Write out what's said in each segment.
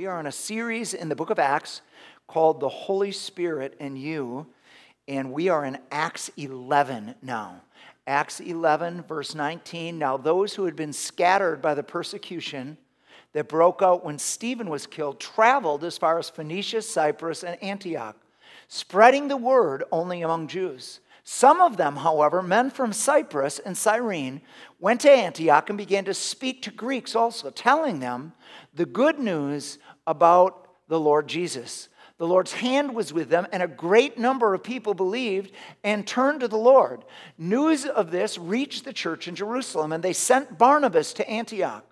We are in a series in the book of Acts called The Holy Spirit and You, and we are in Acts 11 now. Acts 11, verse 19. Now, those who had been scattered by the persecution that broke out when Stephen was killed traveled as far as Phoenicia, Cyprus, and Antioch, spreading the word only among Jews. Some of them, however, men from Cyprus and Cyrene, went to Antioch and began to speak to Greeks also, telling them the good news about the Lord Jesus. The Lord's hand was with them, and a great number of people believed and turned to the Lord. News of this reached the church in Jerusalem, and they sent Barnabas to Antioch.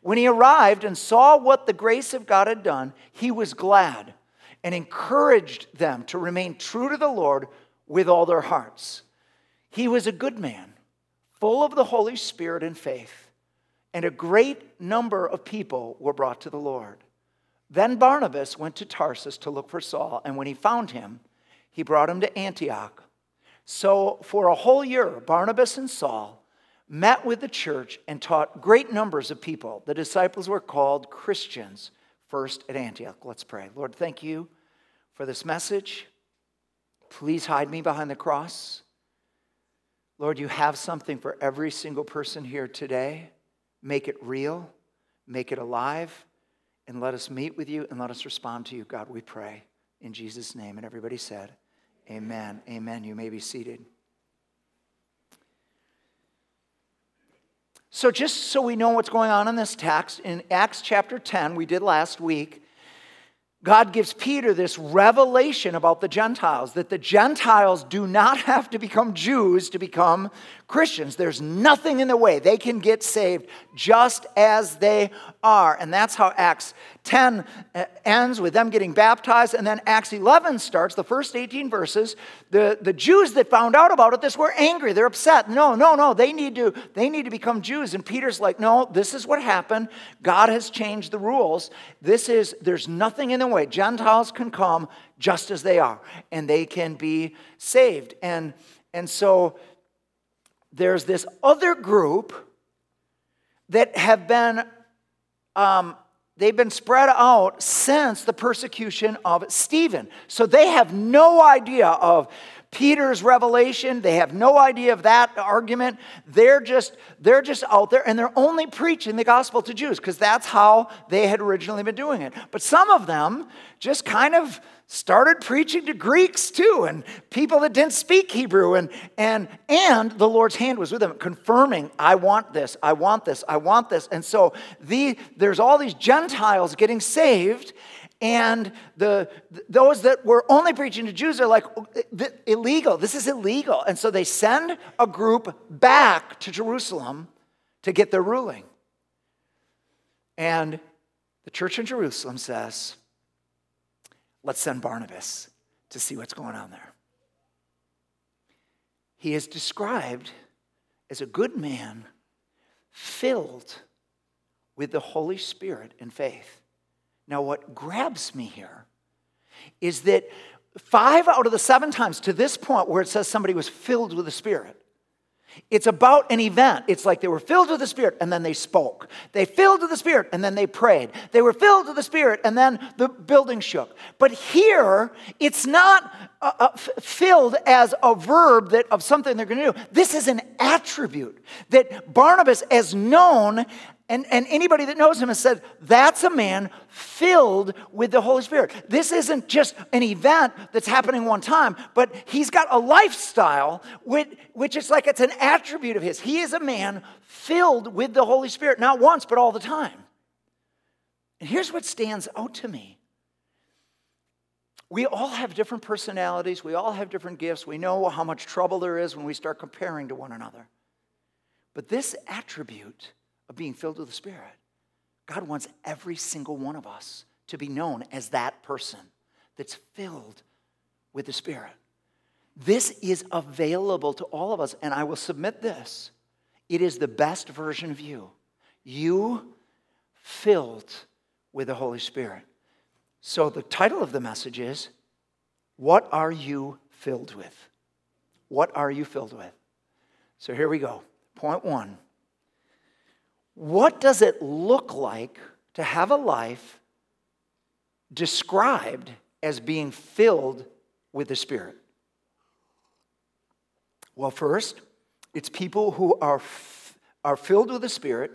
When he arrived and saw what the grace of God had done, he was glad and encouraged them to remain true to the Lord with all their hearts. He was a good man, full of the Holy Spirit and faith, and a great number of people were brought to the Lord. Then Barnabas went to Tarsus to look for Saul, and when he found him, he brought him to Antioch. So for a whole year, Barnabas and Saul met with the church and taught great numbers of people. The disciples were called Christians first at Antioch. Let's pray. Lord, thank you for this message. Please hide me behind the cross. Lord, you have something for every single person here today. Make it real, make it alive, and let us meet with you and let us respond to you. God, we pray in Jesus' name. And everybody said, Amen. Amen. You may be seated. So, just so we know what's going on in this text, in Acts chapter 10, we did last week, God gives Peter this revelation about the Gentiles that the Gentiles do not have to become Jews to become Christians. There's nothing in the way. They can get saved just as they are. And that's how Acts 10 uh, ends with them getting baptized. And then Acts 11 starts, the first 18 verses. The, the Jews that found out about it, this were angry. They're upset. No, no, no. They need, to, they need to become Jews. And Peter's like, no, this is what happened. God has changed the rules. This is, there's nothing in the way. Gentiles can come just as they are, and they can be saved. And, and so there's this other group that have been um, they've been spread out since the persecution of Stephen. So they have no idea of Peter's revelation. They have no idea of that argument. They're just, they're just out there and they're only preaching the gospel to Jews because that's how they had originally been doing it. But some of them just kind of started preaching to Greeks too, and people that didn't speak Hebrew, and, and, and the Lord's hand was with them, confirming, I want this, I want this, I want this. And so the, there's all these Gentiles getting saved, and the, those that were only preaching to Jews are like, oh, illegal, this is illegal. And so they send a group back to Jerusalem to get their ruling. And the church in Jerusalem says, Let's send Barnabas to see what's going on there. He is described as a good man filled with the Holy Spirit and faith. Now, what grabs me here is that five out of the seven times to this point where it says somebody was filled with the Spirit, it's about an event. It's like they were filled with the Spirit and then they spoke. They filled with the Spirit and then they prayed. They were filled with the Spirit and then the building shook. But here, it's not uh, uh, filled as a verb that of something they're going to do. This is an attribute that Barnabas, as known, and, and anybody that knows him has said, that's a man filled with the Holy Spirit. This isn't just an event that's happening one time, but he's got a lifestyle which, which is like it's an attribute of his. He is a man filled with the Holy Spirit, not once, but all the time. And here's what stands out to me we all have different personalities, we all have different gifts. We know how much trouble there is when we start comparing to one another. But this attribute, of being filled with the Spirit. God wants every single one of us to be known as that person that's filled with the Spirit. This is available to all of us, and I will submit this. It is the best version of you. You filled with the Holy Spirit. So the title of the message is What Are You Filled With? What are you filled with? So here we go. Point one what does it look like to have a life described as being filled with the Spirit? Well, first, it's people who are, f- are filled with the Spirit,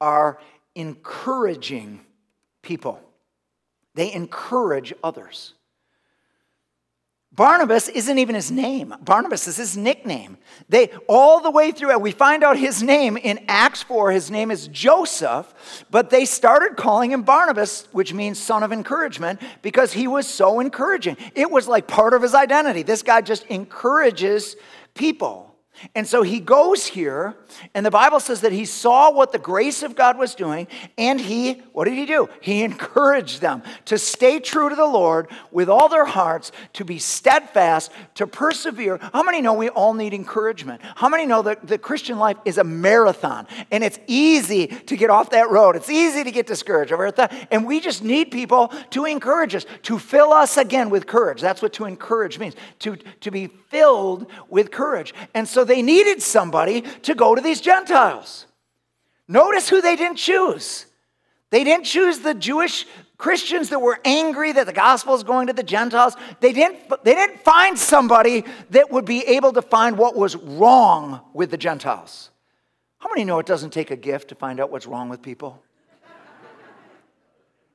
are encouraging people. They encourage others. Barnabas isn't even his name. Barnabas is his nickname. They all the way through we find out his name in Acts 4. His name is Joseph, but they started calling him Barnabas, which means son of encouragement, because he was so encouraging. It was like part of his identity. This guy just encourages people. And so he goes here, and the Bible says that he saw what the grace of God was doing, and he, what did he do? He encouraged them to stay true to the Lord with all their hearts, to be steadfast, to persevere. How many know we all need encouragement? How many know that the Christian life is a marathon, and it's easy to get off that road? It's easy to get discouraged. Over And we just need people to encourage us, to fill us again with courage. That's what to encourage means, to, to be filled with courage. And so they needed somebody to go to these Gentiles. Notice who they didn't choose. They didn't choose the Jewish Christians that were angry that the gospel is going to the Gentiles. They didn't, they didn't find somebody that would be able to find what was wrong with the Gentiles. How many know it doesn't take a gift to find out what's wrong with people?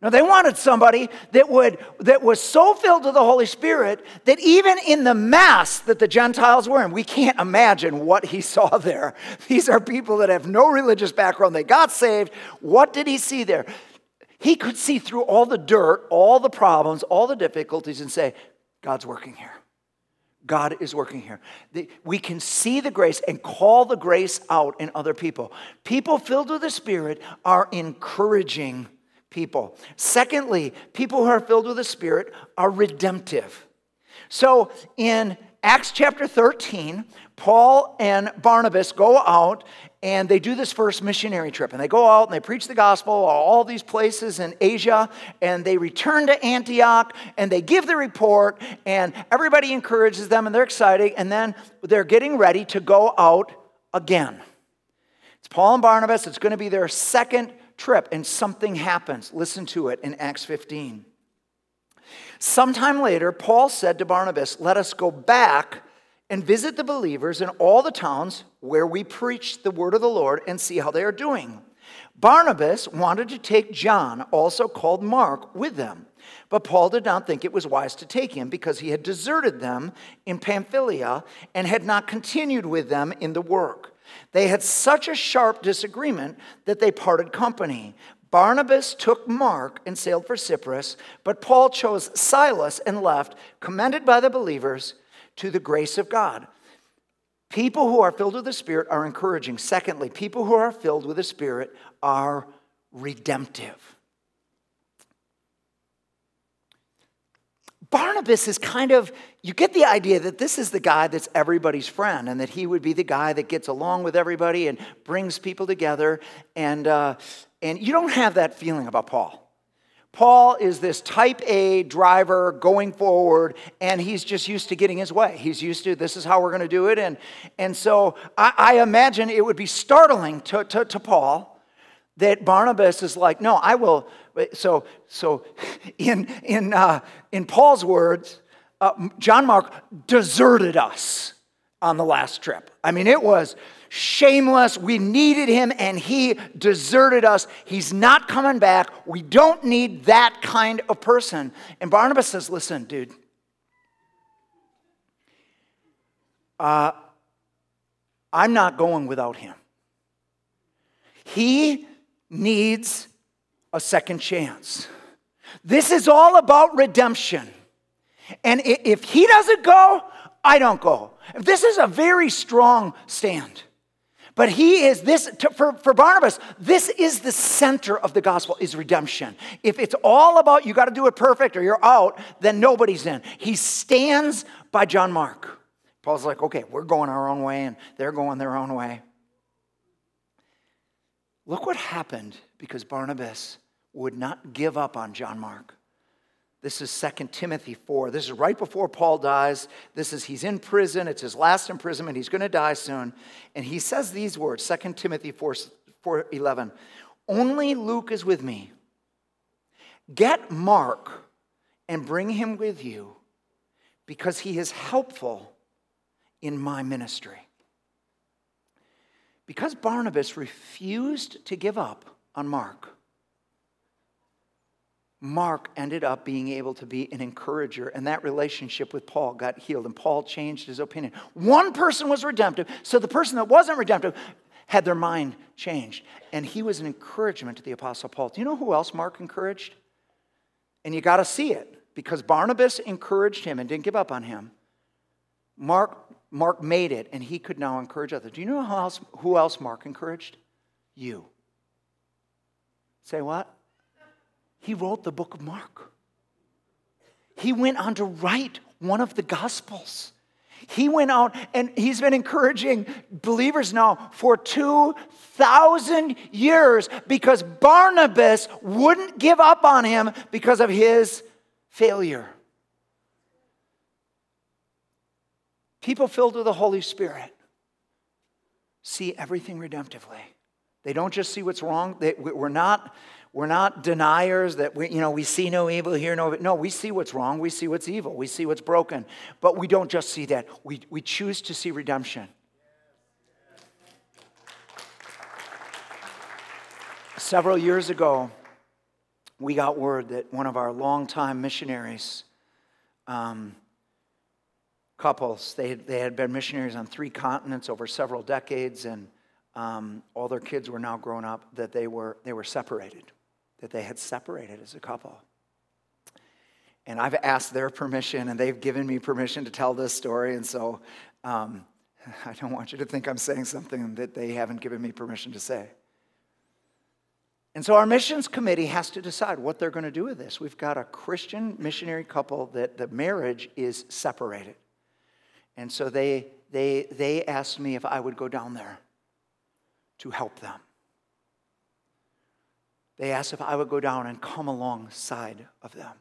No, they wanted somebody that would that was so filled with the Holy Spirit that even in the mess that the Gentiles were in, we can't imagine what he saw there. These are people that have no religious background. They got saved. What did he see there? He could see through all the dirt, all the problems, all the difficulties, and say, God's working here. God is working here. We can see the grace and call the grace out in other people. People filled with the Spirit are encouraging people. Secondly, people who are filled with the Spirit are redemptive. So in Acts chapter 13, Paul and Barnabas go out and they do this first missionary trip. And they go out and they preach the gospel all these places in Asia. And they return to Antioch and they give the report. And everybody encourages them and they're excited. And then they're getting ready to go out again. It's Paul and Barnabas. It's going to be their second trip and something happens. Listen to it in Acts 15. Sometime later, Paul said to Barnabas, Let us go back and visit the believers in all the towns where we preach the word of the Lord and see how they are doing. Barnabas wanted to take John, also called Mark, with them. But Paul did not think it was wise to take him because he had deserted them in Pamphylia and had not continued with them in the work. They had such a sharp disagreement that they parted company. Barnabas took Mark and sailed for Cyprus, but Paul chose Silas and left, commended by the believers to the grace of God. People who are filled with the Spirit are encouraging. Secondly, people who are filled with the Spirit are redemptive. Barnabas is kind of, you get the idea that this is the guy that's everybody's friend and that he would be the guy that gets along with everybody and brings people together. And, uh, and you don't have that feeling about Paul. Paul is this type A driver going forward, and he's just used to getting his way. He's used to this is how we're going to do it. And, and so I, I imagine it would be startling to, to, to Paul that Barnabas is like, no, I will. So, so in, in, uh, in Paul's words, uh, John Mark deserted us on the last trip. I mean, it was shameless. We needed him and he deserted us. He's not coming back. We don't need that kind of person. And Barnabas says, listen, dude. Uh, I'm not going without him. He needs a second chance. This is all about redemption. And if he doesn't go, I don't go. This is a very strong stand. But he is this, for, for Barnabas, this is the center of the gospel is redemption. If it's all about you got to do it perfect or you're out, then nobody's in. He stands by John Mark. Paul's like, okay, we're going our own way and they're going their own way. Look what happened because Barnabas would not give up on John Mark. This is 2 Timothy 4. This is right before Paul dies. This is, he's in prison. It's his last imprisonment. He's going to die soon. And he says these words 2 Timothy 4, 4 11. Only Luke is with me. Get Mark and bring him with you because he is helpful in my ministry. Because Barnabas refused to give up on Mark, Mark ended up being able to be an encourager, and that relationship with Paul got healed, and Paul changed his opinion. One person was redemptive, so the person that wasn't redemptive had their mind changed. And he was an encouragement to the Apostle Paul. Do you know who else Mark encouraged? And you got to see it because Barnabas encouraged him and didn't give up on him. Mark, Mark made it, and he could now encourage others. Do you know who else, who else Mark encouraged? You. Say what? He wrote the book of Mark. He went on to write one of the Gospels. He went out and he's been encouraging believers now for 2,000 years because Barnabas wouldn't give up on him because of his failure. People filled with the Holy Spirit see everything redemptively. They don't just see what's wrong. They, we're not we're not deniers that we, you know, we see no evil, hear no evil. No, we see what's wrong, we see what's evil, we see what's broken. But we don't just see that, we, we choose to see redemption. Several years ago, we got word that one of our longtime missionaries, um, couples, they, they had been missionaries on three continents over several decades, and um, all their kids were now grown up, that they were, they were separated that they had separated as a couple. And I've asked their permission, and they've given me permission to tell this story. And so um, I don't want you to think I'm saying something that they haven't given me permission to say. And so our missions committee has to decide what they're going to do with this. We've got a Christian missionary couple that the marriage is separated. And so they, they, they asked me if I would go down there to help them they asked if I would go down and come alongside of them.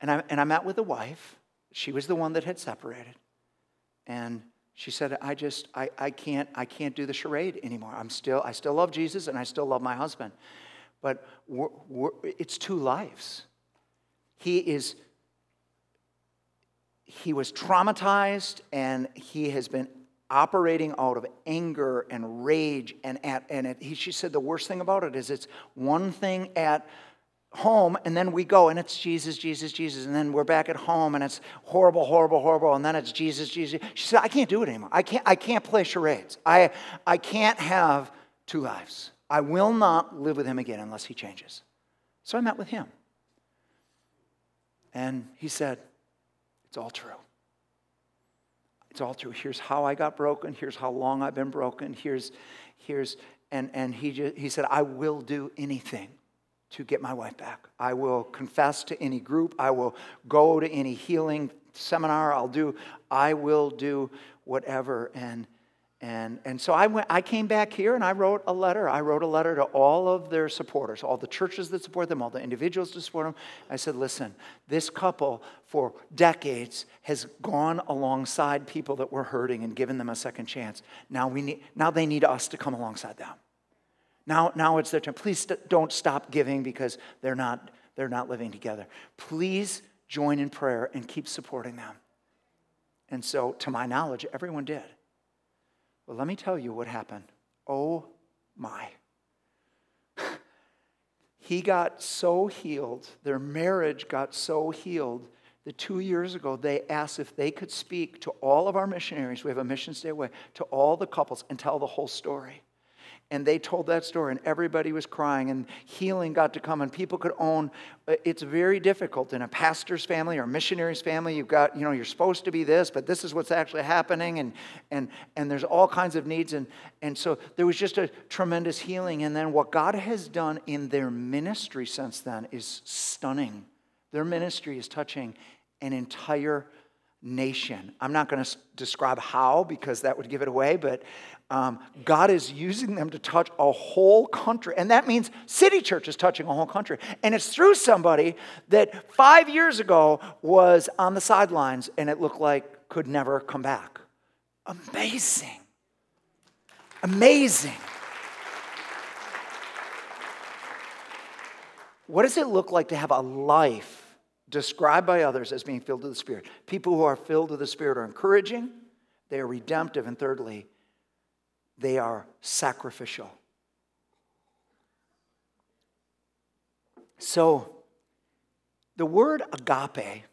And I, and I met with the wife. She was the one that had separated. And she said, I just, I, I, can't, I can't do the charade anymore. I'm still, I still love Jesus and I still love my husband. But we're, we're, it's two lives. He is, he was traumatized and he has been operating out of anger and rage and at and it, he, she said the worst thing about it is it's one thing at home and then we go and it's jesus jesus jesus and then we're back at home and it's horrible horrible horrible and then it's jesus jesus. She said i can't do it anymore. I can't i can't play charades i i can't have two lives. I will not live with him again unless he changes. So i met with him. And he said it's all true it's all true. Here's how I got broken. Here's how long I've been broken. Here's, here's, and, and he, just, he said, I will do anything to get my wife back. I will confess to any group. I will go to any healing seminar. I'll do, I will do whatever. And, and, and so I, went, I came back here and I wrote a letter. I wrote a letter to all of their supporters, all the churches that support them, all the individuals that support them. I said, listen, this couple for decades has gone alongside people that were hurting and given them a second chance. Now, we need, now they need us to come alongside them. Now, now it's their turn. Please st- don't stop giving because they're not, they're not living together. Please join in prayer and keep supporting them. And so, to my knowledge, everyone did. Well, let me tell you what happened. Oh my. he got so healed, their marriage got so healed that two years ago they asked if they could speak to all of our missionaries. We have a mission stay away, to all the couples and tell the whole story and they told that story and everybody was crying and healing got to come and people could own uh, it's very difficult in a pastor's family or missionary's family. You've got you know you're supposed to be this but this is what's actually happening and and and there's all kinds of needs and and so there was just a tremendous healing. And then what god has done in their ministry since then is stunning. Their ministry is touching an entire nation. I'm not going to describe how because that would give it away, but um, God is using them to touch a whole country. And that means city church is touching a whole country. And it's through somebody that five years ago was on the sidelines and it looked like could never come back. Amazing. Amazing. What does it look like to have a life described by others as being filled with the Spirit. People who are filled with the Spirit are encouraging, they are redemptive, and thirdly, they are sacrificial. So, the word agape,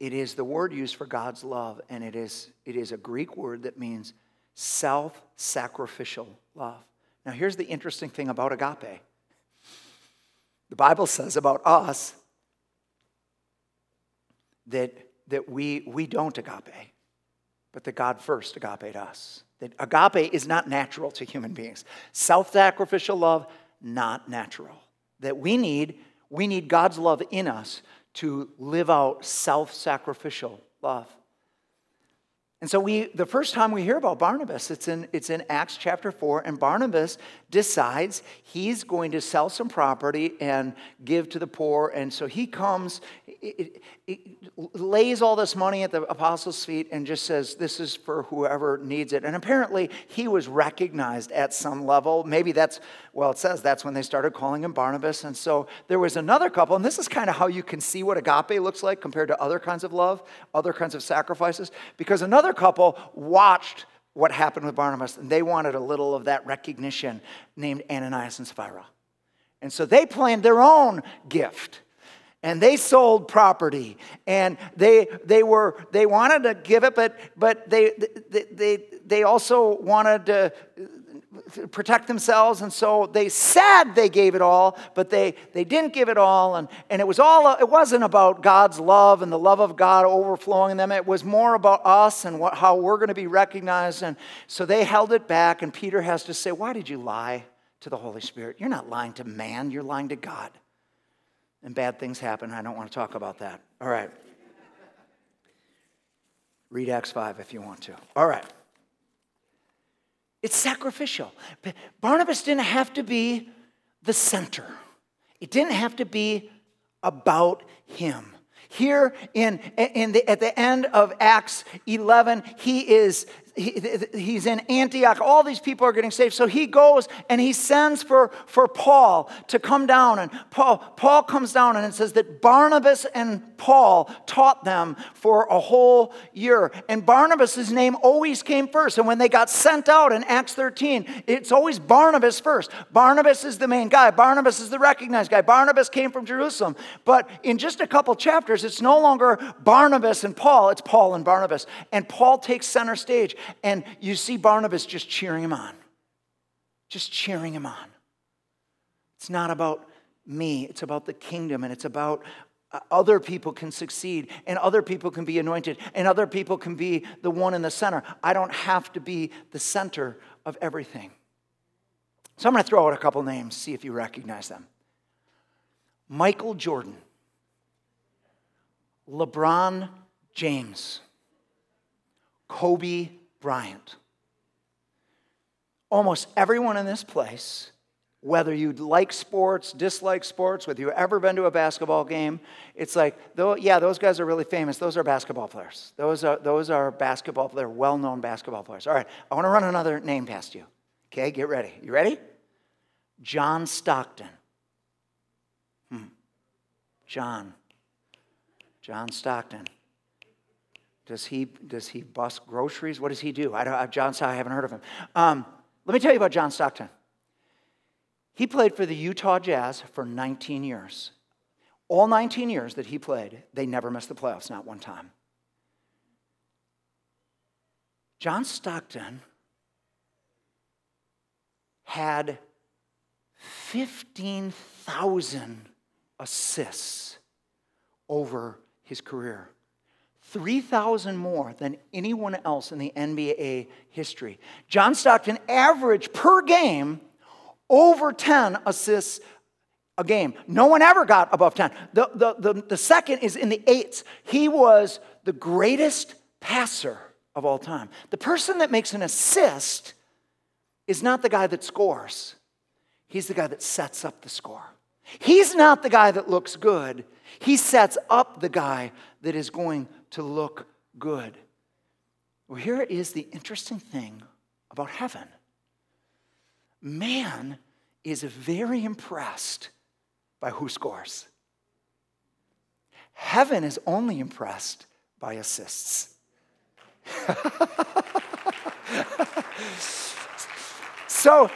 it is the word used for God's love, and it is, it is a Greek word that means self sacrificial love. Now, here's the interesting thing about agape the Bible says about us that, that we, we don't agape, but that God first agape us. That agape is not natural to human beings. Self sacrificial love, not natural. That we need, we need God's love in us to live out self sacrificial love. And so we the first time we hear about Barnabas, it's in it's in Acts chapter 4 and Barnabas decides he's going to sell some property and give to the poor and so he comes it, it, it lays all this money at the apostles' feet and just says this is for whoever needs it. And apparently he was recognized at some level. Maybe that's well it says that's when they started calling him Barnabas and so there was another couple and this is kind of how you can see what agape looks like compared to other kinds of love, other kinds of sacrifices because another other couple watched what happened with Barnabas, and they wanted a little of that recognition named Ananias and Sapphira. And so they planned their own gift. And they sold property, and they, they, were, they wanted to give it, but, but they, they, they, they also wanted to protect themselves and so they said they gave it all but they, they didn't give it all and, and it was all it wasn't about god's love and the love of god overflowing in them. It was more about us and what, how we're going to be recognized and so they held it back and peter has to say why did you lie to the holy spirit? You're not lying to man you're lying to god. And bad things happen i don't want to talk about that. All right. Read acts 5 if you want to. All right it's sacrificial. Barnabas didn't have to be the center, it didn't have to be about him. Here in, in the, at the end of Acts 11, he is he, he's in Antioch. All these people are getting saved. So he goes and he sends for, for Paul to come down. And Paul, Paul comes down and it says that Barnabas and Paul taught them for a whole year. And Barnabas' name always came first. And when they got sent out in Acts 13, it's always Barnabas first. Barnabas is the main guy, Barnabas is the recognized guy. Barnabas came from Jerusalem. But in just a couple chapters, it's no longer Barnabas and Paul, it's Paul and Barnabas. And Paul takes center stage. And you see Barnabas just cheering him on, just cheering him on. It's not about me, it's about the kingdom, and it's about uh, other people can succeed, and other people can be anointed, and other people can be the one in the center. I don't have to be the center of everything. So I'm going to throw out a couple names, see if you recognize them. Michael Jordan, LeBron James, Kobe Bryant. Almost everyone in this place, whether you like sports, dislike sports, whether you've ever been to a basketball game, it's like, though, yeah, those guys are really famous. Those are basketball players. Those are, those are basketball, they're well known basketball players. All right, I want to run another name past you. Okay, get ready. You ready? John Stockton. Hmm. John. John Stockton. Does he, does he bust groceries? What does he do? I don't, John Stockton, I haven't heard of him. Um, let me tell you about John Stockton. He played for the Utah Jazz for 19 years. All 19 years that he played, they never missed the playoffs, not one time. John Stockton had 15,000 assists over his career. 3,000 more than anyone else in the NBA history. John Stockton averaged per game over 10 assists a game. No one ever got above 10. The, the, the, the second is in the eights. He was the greatest passer of all time. The person that makes an assist is not the guy that scores, he's the guy that sets up the score. He's not the guy that looks good, he sets up the guy that is going to look good. Well, here is the interesting thing about heaven man is very impressed by who scores. heaven is only impressed by assists. so,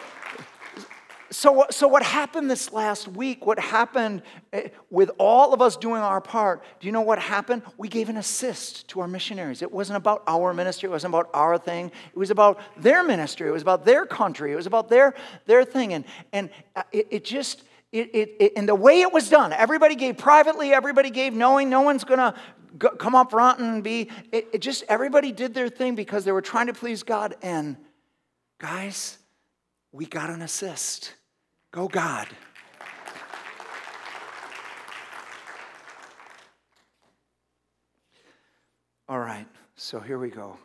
so, so what happened this last week, what happened eh, with all of us doing our part, do you know what happened? We gave an assist to our missionaries. It wasn't about our ministry, it wasn't about our thing. It was about their ministry, it was about their country, it was about their, their thing. And, and uh, it, it just, it, it, it, and the way it was done, everybody gave privately, everybody gave knowing no one's going to come up front and be, it, it just, everybody did their thing because they were trying to please God. And guys, we got an assist. Go, God. All right, so here we go.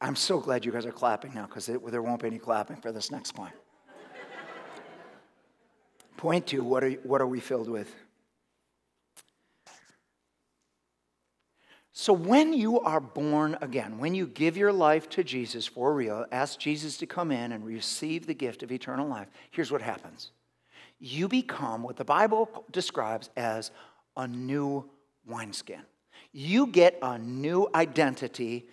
I'm so glad you guys are clapping now because there won't be any clapping for this next point. point two what are, what are we filled with? So, when you are born again, when you give your life to Jesus for real, ask Jesus to come in and receive the gift of eternal life, here's what happens you become what the Bible describes as a new wineskin. You get a new identity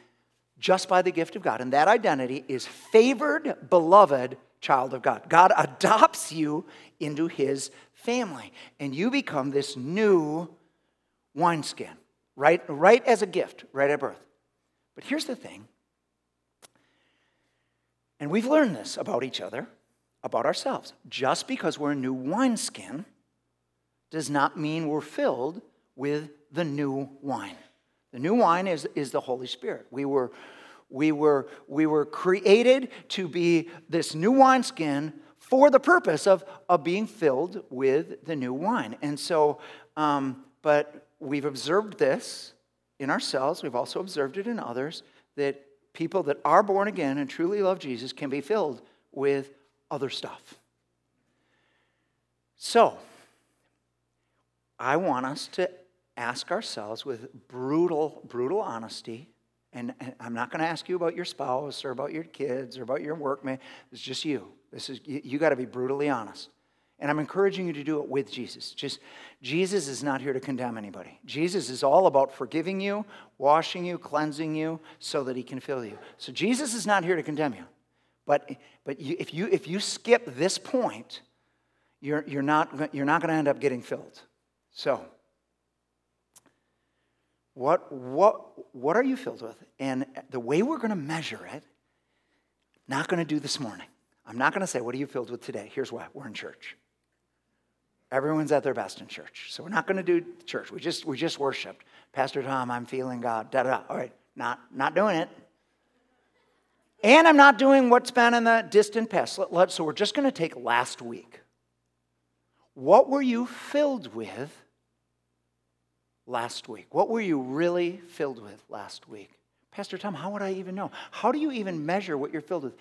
just by the gift of God. And that identity is favored, beloved child of God. God adopts you into his family, and you become this new wineskin, right, right as a gift, right at birth. But here's the thing, and we've learned this about each other about ourselves. Just because we're a new wineskin does not mean we're filled with the new wine. The new wine is, is the Holy Spirit. We were, we, were, we were created to be this new wineskin for the purpose of, of being filled with the new wine. And so, um, but we've observed this in ourselves, we've also observed it in others, that people that are born again and truly love Jesus can be filled with other stuff. So, I want us to ask ourselves with brutal, brutal honesty. And I'm not going to ask you about your spouse or about your kids or about your workmate. It's just you. This is you, you got to be brutally honest. And I'm encouraging you to do it with Jesus. Just Jesus is not here to condemn anybody. Jesus is all about forgiving you, washing you, cleansing you so that he can fill you. So Jesus is not here to condemn you. But, but you, if, you, if you skip this point, you're, you're not, you're not going to end up getting filled. So, what, what, what are you filled with? And the way we're going to measure it, not going to do this morning. I'm not going to say, What are you filled with today? Here's why we're in church. Everyone's at their best in church. So we're not going to do church. We just, we just worshiped. Pastor Tom, I'm feeling God. Da da. All right, not, not doing it. And I'm not doing what's been in the distant past. So we're just going to take last week. What were you filled with last week? What were you really filled with last week? Pastor Tom, how would I even know? How do you even measure what you're filled with?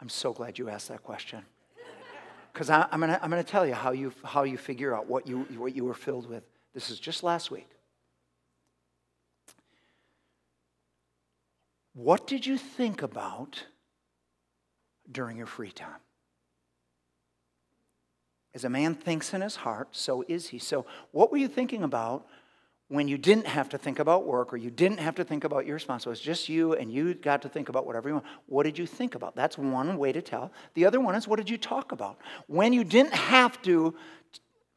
I'm so glad you asked that question. Because I'm going to I'm to tell you how you, how you figure out what you, what you were filled with. This is just last week. What did you think about during your free time? As a man thinks in his heart, so is he. So, what were you thinking about when you didn't have to think about work or you didn't have to think about your responsibilities? Just you and you got to think about whatever you want. What did you think about? That's one way to tell. The other one is what did you talk about? When you didn't have to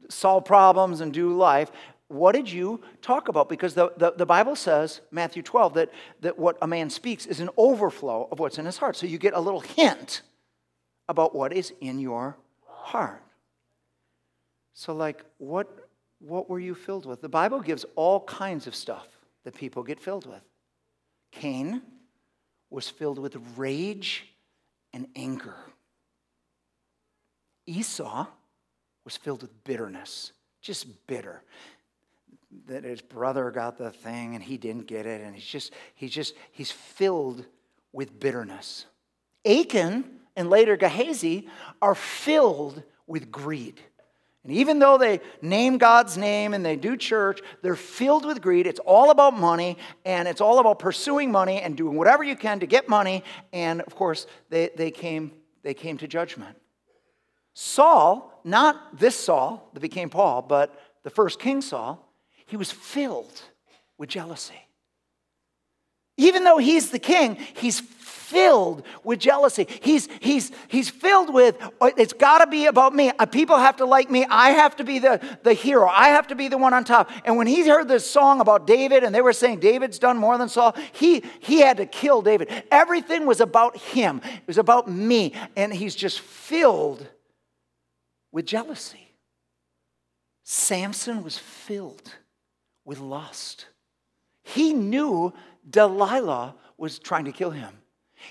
solve problems and do life, what did you talk about? Because the, the, the, Bible says, Matthew 12, that, that what a man speaks is an overflow of what's in his heart. So you get a little hint about what is in your heart. So, like, what, what were you filled with? The Bible gives all kinds of stuff that people get filled with. Cain was filled with rage and anger. Esau was filled with bitterness, just bitter that his brother got the thing and he didn't get it. And he's just he's just he's filled with bitterness. Achan and later gehazi are filled with greed. And even though they name god's name and they do church they're filled with greed. It's all about money and it's all about pursuing money and doing whatever you can to get money. And of course they, they came they came to judgment. Saul not this saul that became paul but the first king saul He was filled with jealousy. Even though he's the king, he's filled with jealousy. He's, he's, he's filled with, oh, it's got to be about me. Uh, people have to like me. I have to be the, the hero. I have to be the one on top. And when he heard this song about David and they were saying David's done more than Saul, he, he had to kill David. Everything was about him, it was about me. And he's just filled with jealousy. Samson was filled with lust. He knew Delilah was trying to kill him.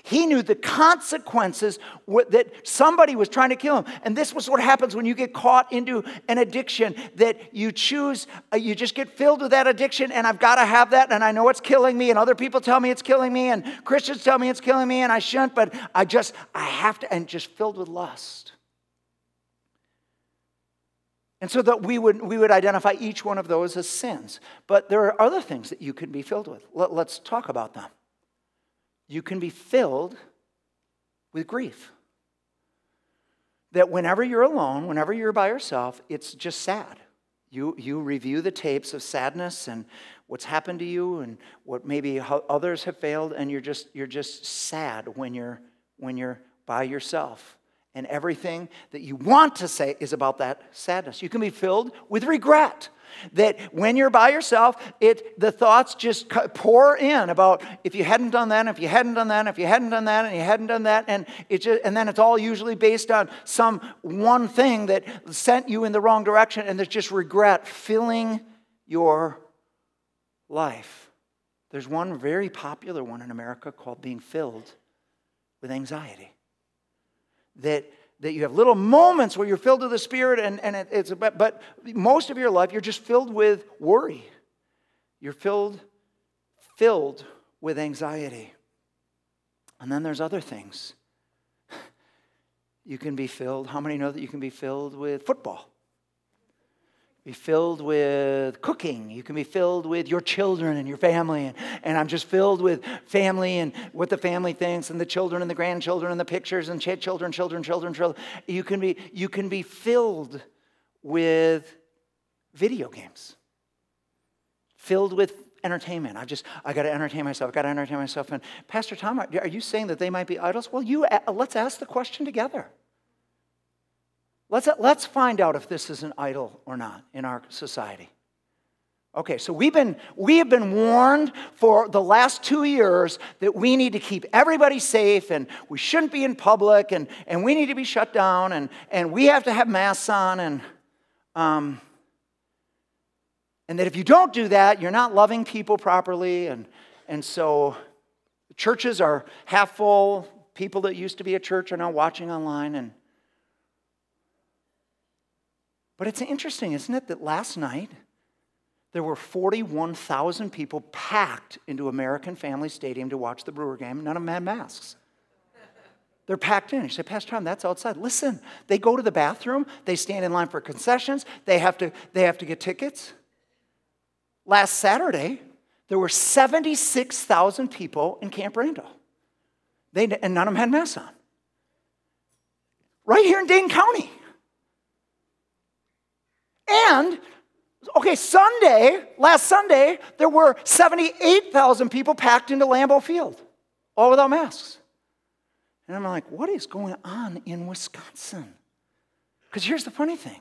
He knew the consequences that somebody was trying to kill him. And this was what happens when you get caught into an addiction that you choose, uh, you just get filled with that addiction, and I've got to have that, and I know it's killing me, and other people tell me it's killing me, and Christians tell me it's killing me, and I shouldn't, but I just, I have to, and just filled with lust. And so that we would, we would identify each one of those as sins. But there are other things that you can be filled with. Let, let's talk about them. You can be filled with grief. That whenever you're alone, whenever you're by yourself, it's just sad. You, you review the tapes of sadness and what's happened to you and what maybe others have failed, and you're just, you're just sad when you're, when you're by yourself and everything that you want to say is about that sadness. You can be filled with regret. That when you're by yourself, it the thoughts just pour in about if you hadn't done that, if you hadn't done that, if you hadn't done that, and you hadn't done that, and it just and then it's all usually based on some one thing that sent you in the wrong direction, and there's just regret filling your life. There's one very popular one in America called being filled with anxiety that, that you have little moments where you're filled with the Spirit, and, and it, it's but, but most of your life you're just filled with worry. You're filled, filled with anxiety. And then there's other things. You can be filled, how many know that you can be filled with football? Be filled with cooking. You can be filled with your children and your family. And, and I'm just filled with family and what the family thinks and the children and the grandchildren and the pictures and children, children, children, children. You can be, you can be filled with video games, filled with entertainment. I've just, I got to entertain myself. I got to entertain myself. And Pastor Tom, are you saying that they might be idols? Well, you, uh, let's ask the question together. Let's, let's find out if this is an idol or not in our society. Okay, so we've been, we have been warned for the last two years that we need to keep everybody safe and we shouldn't be in public and, and we need to be shut down and, and we have to have masks on and, um, and that if you don't do that, you're not loving people properly. And, and so churches are half full. People that used to be at church are now watching online. And, but it's interesting, isn't it, that last night there were 41,000 people packed into American Family Stadium to watch the Brewer game. None of them had masks. They're packed in. You say, Pastor Tom, that's outside. Listen, they go to the bathroom, they stand in line for concessions, they have to, they have to get tickets. Last Saturday, there were 76,000 people in Camp Randall. They, and none of them had masks on. Right here in Dane County. And, okay, Sunday, last Sunday, there were 78,000 people packed into Lambeau Field, all without masks. And I'm like, what is going on in Wisconsin? Because here's the funny thing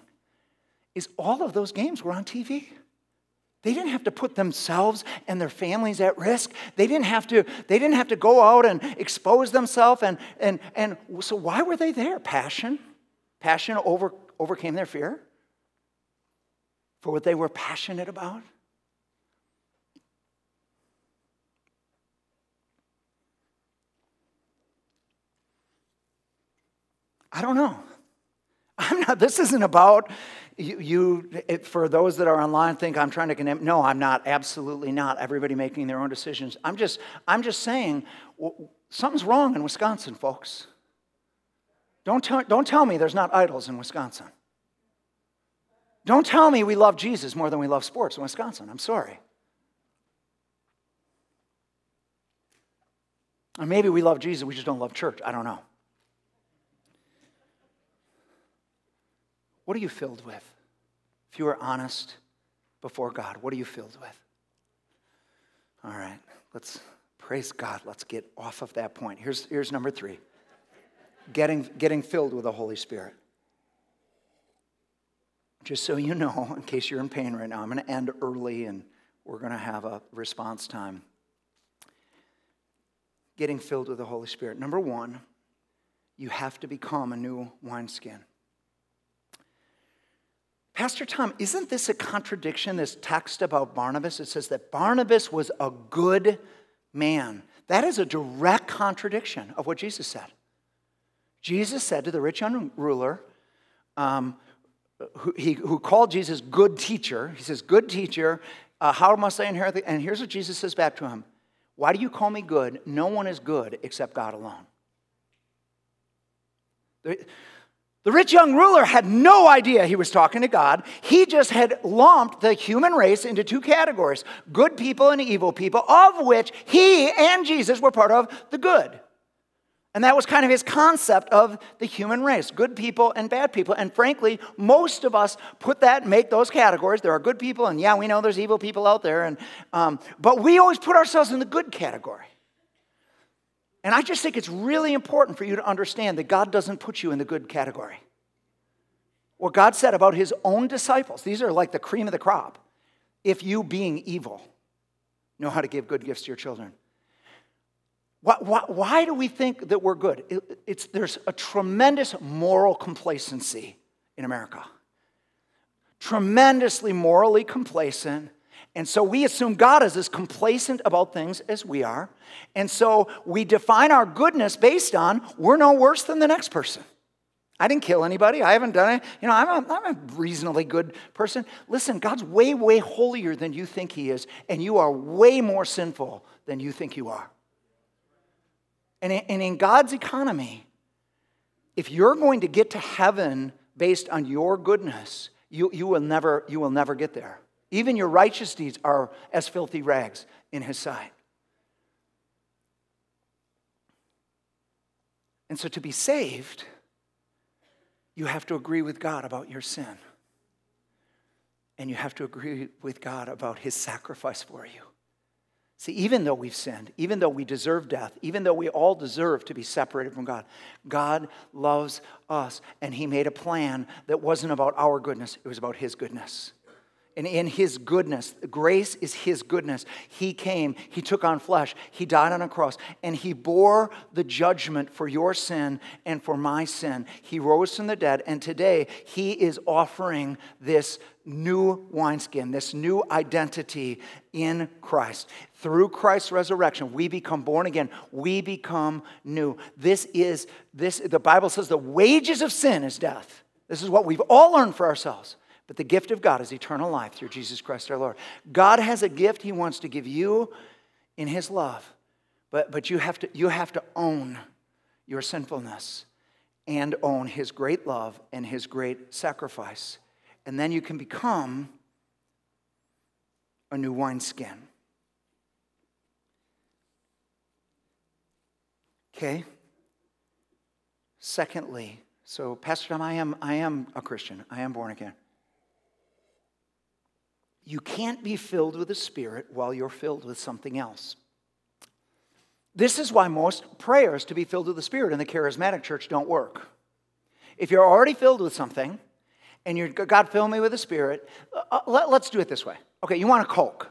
is all of those games were on TV. They didn't have to put themselves and their families at risk. They didn't have to, they didn't have to go out and expose themselves. And, and, and so why were they there? Passion? Passion over, overcame their fear? For what they were passionate about? I don't know. I'm not, this isn't about you, you it, for those that are online think I'm trying to condemn. No, I'm not. Absolutely not. Everybody making their own decisions. I'm just, I'm just saying well, something's wrong in Wisconsin, folks. Don't tell, don't tell me there's not idols in Wisconsin. Don't tell me we love Jesus more than we love sports in Wisconsin. I'm sorry. Or maybe we love Jesus, we just don't love church. I don't know. What are you filled with? If you are honest, before God? What are you filled with? All right, let's praise God. Let's get off of that point. Here's, here's number three getting, getting filled with the Holy Spirit. Just so you know, in case you're in pain right now, I'm going to end early and we're going to have a response time. Getting filled with the Holy Spirit. Number one, you have to become a new wineskin. Pastor Tom, isn't this a contradiction, this text about Barnabas? It says that Barnabas was a good man. That is a direct contradiction of what Jesus said. Jesus said to the rich young ruler, um, who, he, who called Jesus good teacher, he says, Good teacher, uh, how must I inherit the. And here's what Jesus says back to him Why do you call me good? No one is good except God alone. The rich young ruler had no idea he was talking to God. He just had lumped the human race into two categories good people and evil people, of which he and Jesus were part of the good. And that was kind of his concept of the human race good people and bad people. And frankly, most of us put that, make those categories. There are good people, and yeah, we know there's evil people out there. And, um, but we always put ourselves in the good category. And I just think it's really important for you to understand that God doesn't put you in the good category. What God said about his own disciples, these are like the cream of the crop. If you, being evil, know how to give good gifts to your children. Why, why, why do we think that we're good? It, there's a tremendous moral complacency in America. Tremendously morally complacent and so we assume God is as complacent about things as we are. And so we define our goodness based on we're no worse than the next person. I didn't kill anybody. I haven't done it. You know, I'm a, I'm a reasonably good person. Listen, God's way, way holier than you think He is, and you are way more sinful than you think you are. And in, God's economy, if you're going to get to heaven based on your goodness, you, you, will, never, you will never get there. Even your righteous deeds are as filthy rags in his sight. And so to be saved, you have to agree with God about your sin. And you have to agree with God about his sacrifice for you. See, even though we've sinned, even though we deserve death, even though we all deserve to be separated from God, God loves us. And he made a plan that wasn't about our goodness, it was about his goodness and in his goodness, grace is his goodness. He came, he took on flesh, he died on a cross, and he bore the judgment for your sin and for my sin. He rose from the dead, and today he is offering this new wineskin, this new identity in Christ. Through Christ's resurrection, we become born again. We become new. This is this the Bible says the wages of sin is death. This is what we've all learned for ourselves. But the gift of God is eternal life through Jesus Christ our Lord. God has a gift He wants to give you in His love. But, but you, have to, you have to own your sinfulness and own His great love and His great sacrifice. And then you can become a new wineskin. Okay? Secondly, so Pastor Tom, I am, I am a Christian. I am born again. You can't be filled with the Spirit while you're filled with something else. This is why most prayers to be filled with the Spirit in the charismatic church don't work. If you're already filled with something and you're, God, fill me with the Spirit, uh, let, let's do it this way. Okay, you want a Coke.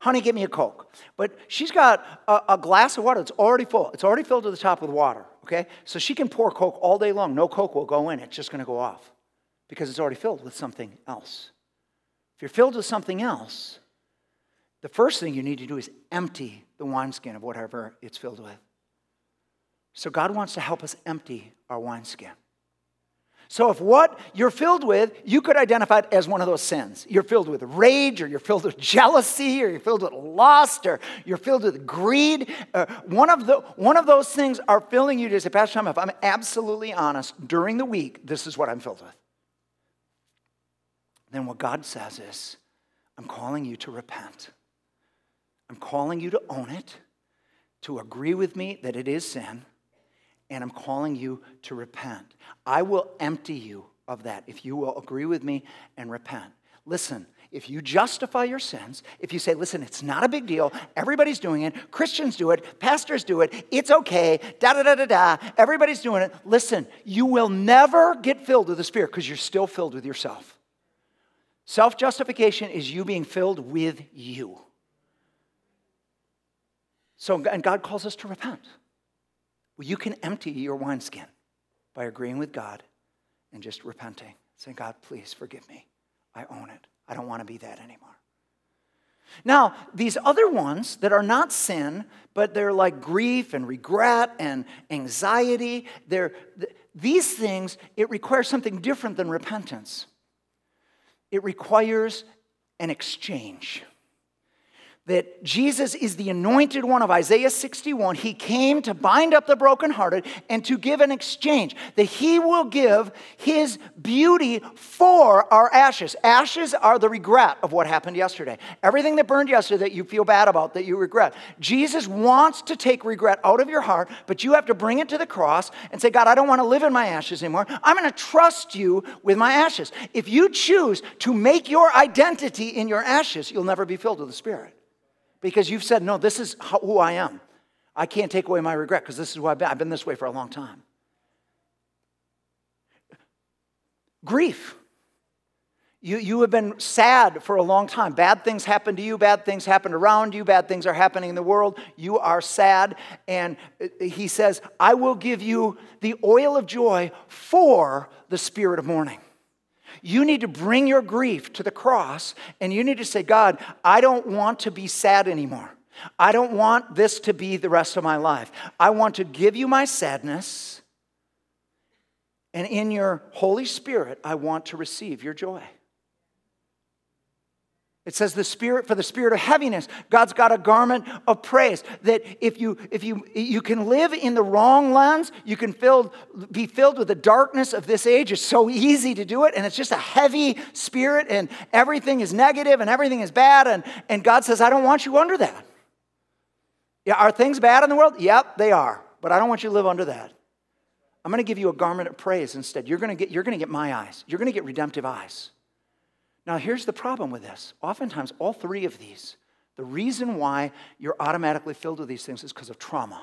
Honey, give me a Coke. But she's got a, a glass of water that's already full. It's already filled to the top with water, okay? So she can pour Coke all day long. No Coke will go in, it's just gonna go off because it's already filled with something else. If you're filled with something else, the first thing you need to do is empty the wineskin of whatever it's filled with. So God wants to help us empty our wineskin. So if what you're filled with, you could identify it as one of those sins. You're filled with rage, or you're filled with jealousy, or you're filled with lust, or you're filled with greed. Uh, one, of the, one of those things are filling you to say, Pastor Tom, if I'm absolutely honest, during the week, this is what I'm filled with then what God says is, I'm calling you to repent. I'm calling you to own it, to agree with me that it is sin, and I'm calling you to repent. I will empty you of that if you will agree with me and repent. Listen, if you justify your sins, if you say, listen, it's not a big deal, everybody's doing it, Christians do it, pastors do it, it's okay, da da da da da, everybody's doing it, listen, you will never get filled with the Spirit because you're still filled with yourself. Self justification is you being filled with you. So, and God calls us to repent. Well, you can empty your wineskin by agreeing with God and just repenting, saying, God, please forgive me. I own it. I don't want to be that anymore. Now, these other ones that are not sin, but they're like grief and regret and anxiety, they're, these things, it requires something different than repentance. It requires an exchange that Jesus is the anointed one of Isaiah 61. He came to bind up the brokenhearted and to give an exchange, that he will give his beauty for our ashes. Ashes are the regret of what happened yesterday. Everything that burned yesterday that you feel bad about, that you regret. Jesus wants to take regret out of your heart, but you have to bring it to the cross and say, God, I don't want to live in my ashes anymore. I'm going to trust you with my ashes. If you choose to make your identity in your ashes, you'll never be filled with the Spirit because you've said, no, this is who I am. I can't take away my regret because this is who I've been. I've been this way for a long time. Grief. You, you have been sad for a long time. Bad things happen to you, bad things happen around you, bad things are happening in the world. You are sad. And uh, he says, I will give you the oil of joy for the spirit of mourning. You need to bring your grief to the cross and you need to say, God, I don't want to be sad anymore. I don't want this to be the rest of my life. I want to give you my sadness. And in your Holy Spirit, I want to receive your joy. It says the spirit for the spirit of heaviness. God's got a garment of praise that if you if you you can live in the wrong lens, you can filled, be filled with the darkness of this age. It's so easy to do it, and it's just a heavy spirit, and everything is negative and everything is bad. And, and God says, I don't want you under that. Yeah, are things bad in the world? Yep, they are. But I don't want you to live under that. I'm going to give you a garment of praise instead. You're to get, you're going to get my eyes. You're going to get redemptive eyes. Now, here's the problem with this. Oftentimes, all three of these, the reason why you're automatically filled with these things is because of trauma.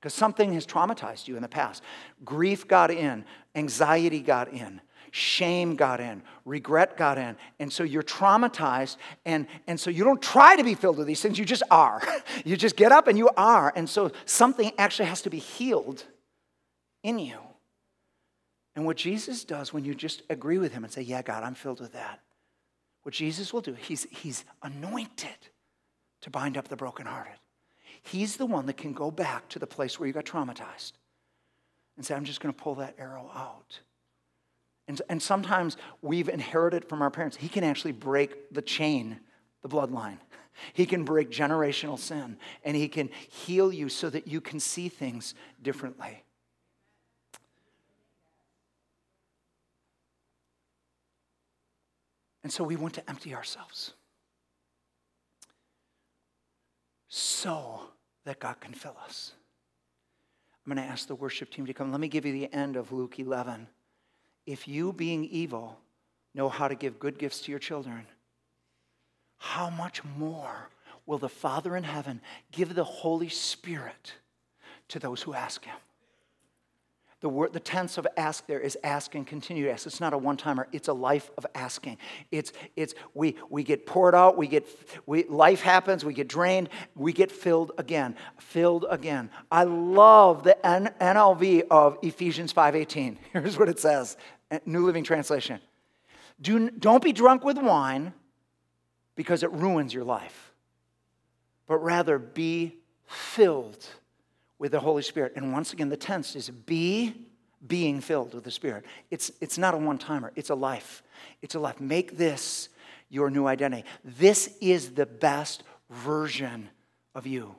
Because something has traumatized you in the past. Grief got in, anxiety got in, shame got in, regret got in. And so you're traumatized, and, and so you don't try to be filled with these things, you just are. you just get up and you are. And so something actually has to be healed in you. And what Jesus does when you just agree with him and say, Yeah, God, I'm filled with that, what Jesus will do, he's, he's anointed to bind up the brokenhearted. He's the one that can go back to the place where you got traumatized and say, I'm just going to pull that arrow out. And, and sometimes we've inherited from our parents. He can actually break the chain, the bloodline. He can break generational sin, and He can heal you so that you can see things differently. And so we want to empty ourselves so that God can fill us. I'm going to ask the worship team to come. Let me give you the end of Luke 11. If you, being evil, know how to give good gifts to your children, how much more will the Father in heaven give the Holy Spirit to those who ask Him? The, word, the tense of ask there is ask and continue to ask. It's not a one timer, it's a life of asking. It's, it's we, we get poured out, we get, we, life happens, we get drained, we get filled again, filled again. I love the N, NLV of Ephesians 5.18. Here's what it says, eh, New Living Translation. Do, don't be drunk with wine because it ruins your life, but rather be filled with the Holy Spirit. And once again, the tense is be being filled with the Spirit. It's, it's not a one timer, it's a life. It's a life. Make this your new identity. This is the best version of you.